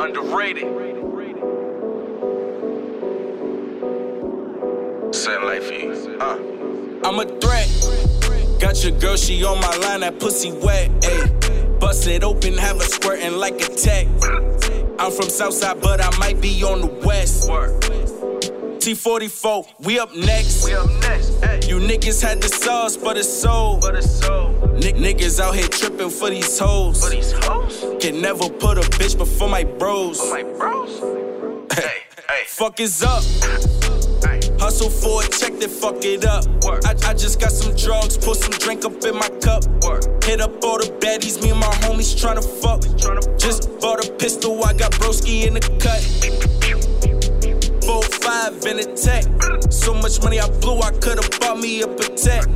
Underrated. Same life Uh. I'm a threat. Got your girl, she on my line, that pussy wet. Ayy, bust it open, have her squirting like a tech. I'm from Southside, but I might be on the west. T44, we up next. We up next. Ay. Niggas had the sauce, but it's sold. For the soul. Nick niggas out here tripping for these hoes. For these hoes. Can never put a bitch before my bros. For my bros. hey, hey. Fuck is up. Hustle for a check, then fuck it up. Work. I, I just got some drugs, put some drink up in my cup. Work. Hit up all the baddies, me and my homies tryna fuck. Tryna fuck. Just bought a pistol, I got broski in the cut. Five in the tech. So much money I blew, I could've bought me a protect.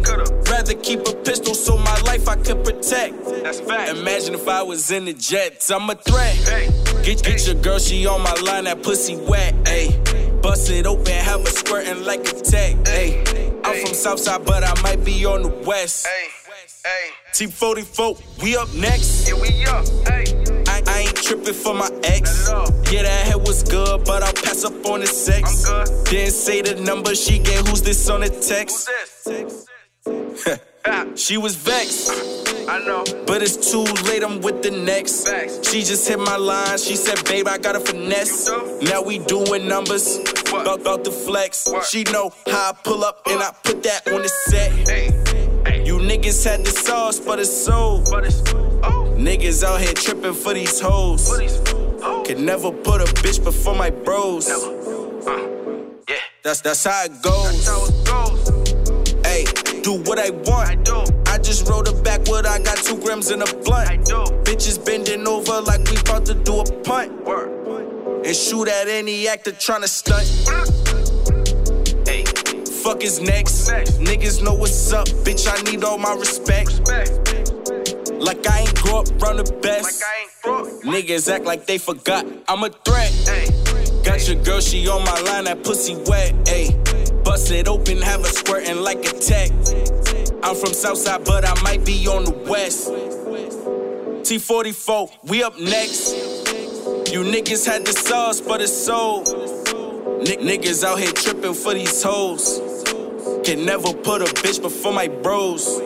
Rather keep a pistol so my life I could protect. That's fact. Imagine if I was in the jets, I'm a threat. Hey. Get, get your girl, she on my line, that pussy wet, ayy. Bust it open, have her squirting like a tech, ayy. I'm from Southside, but I might be on the west. Hey. Hey. T44, we up next. Yeah, we up. Hey. I, I ain't tripping for my ex. Yeah, that was good, but I'll pass up on the sex. Didn't say the number she gave, who's this on the text? She was vexed. I know. But it's too late, I'm with the next. Facts. She just hit my line, she said, babe, I got a finesse. Now we doing numbers, about, about the flex. What? She know how I pull up and I put that on the set. Hey. Hey. You niggas had the sauce, but it's sold. But it's. Oh. Niggas out here tripping for these hoes. For these. Could never put a bitch before my bros. Uh. Yeah. That's that's how it That's goes. how it goes. Hey, do what I I want. do. I just rolled a backwood, I got two grams in a I blunt. do. Bitches bending over like we about to do a punt. Work. and shoot at any actor tryna stunt. Hey, fuck is next. Next. Niggas know what's up, bitch. I need all my respect. Back. Up round the Like best. Ain't. Niggas act like they forgot. I'm a threat. Hey. Got your girl, she on my line, that pussy wet. Ayy, bust it open, have her squirting like a tech. I'm from Southside, but I might be on the west. T44, we up next. You niggas had the sauce, but it's sold. Nick niggas out here tripping for these hoes. Can never put a bitch before my bros.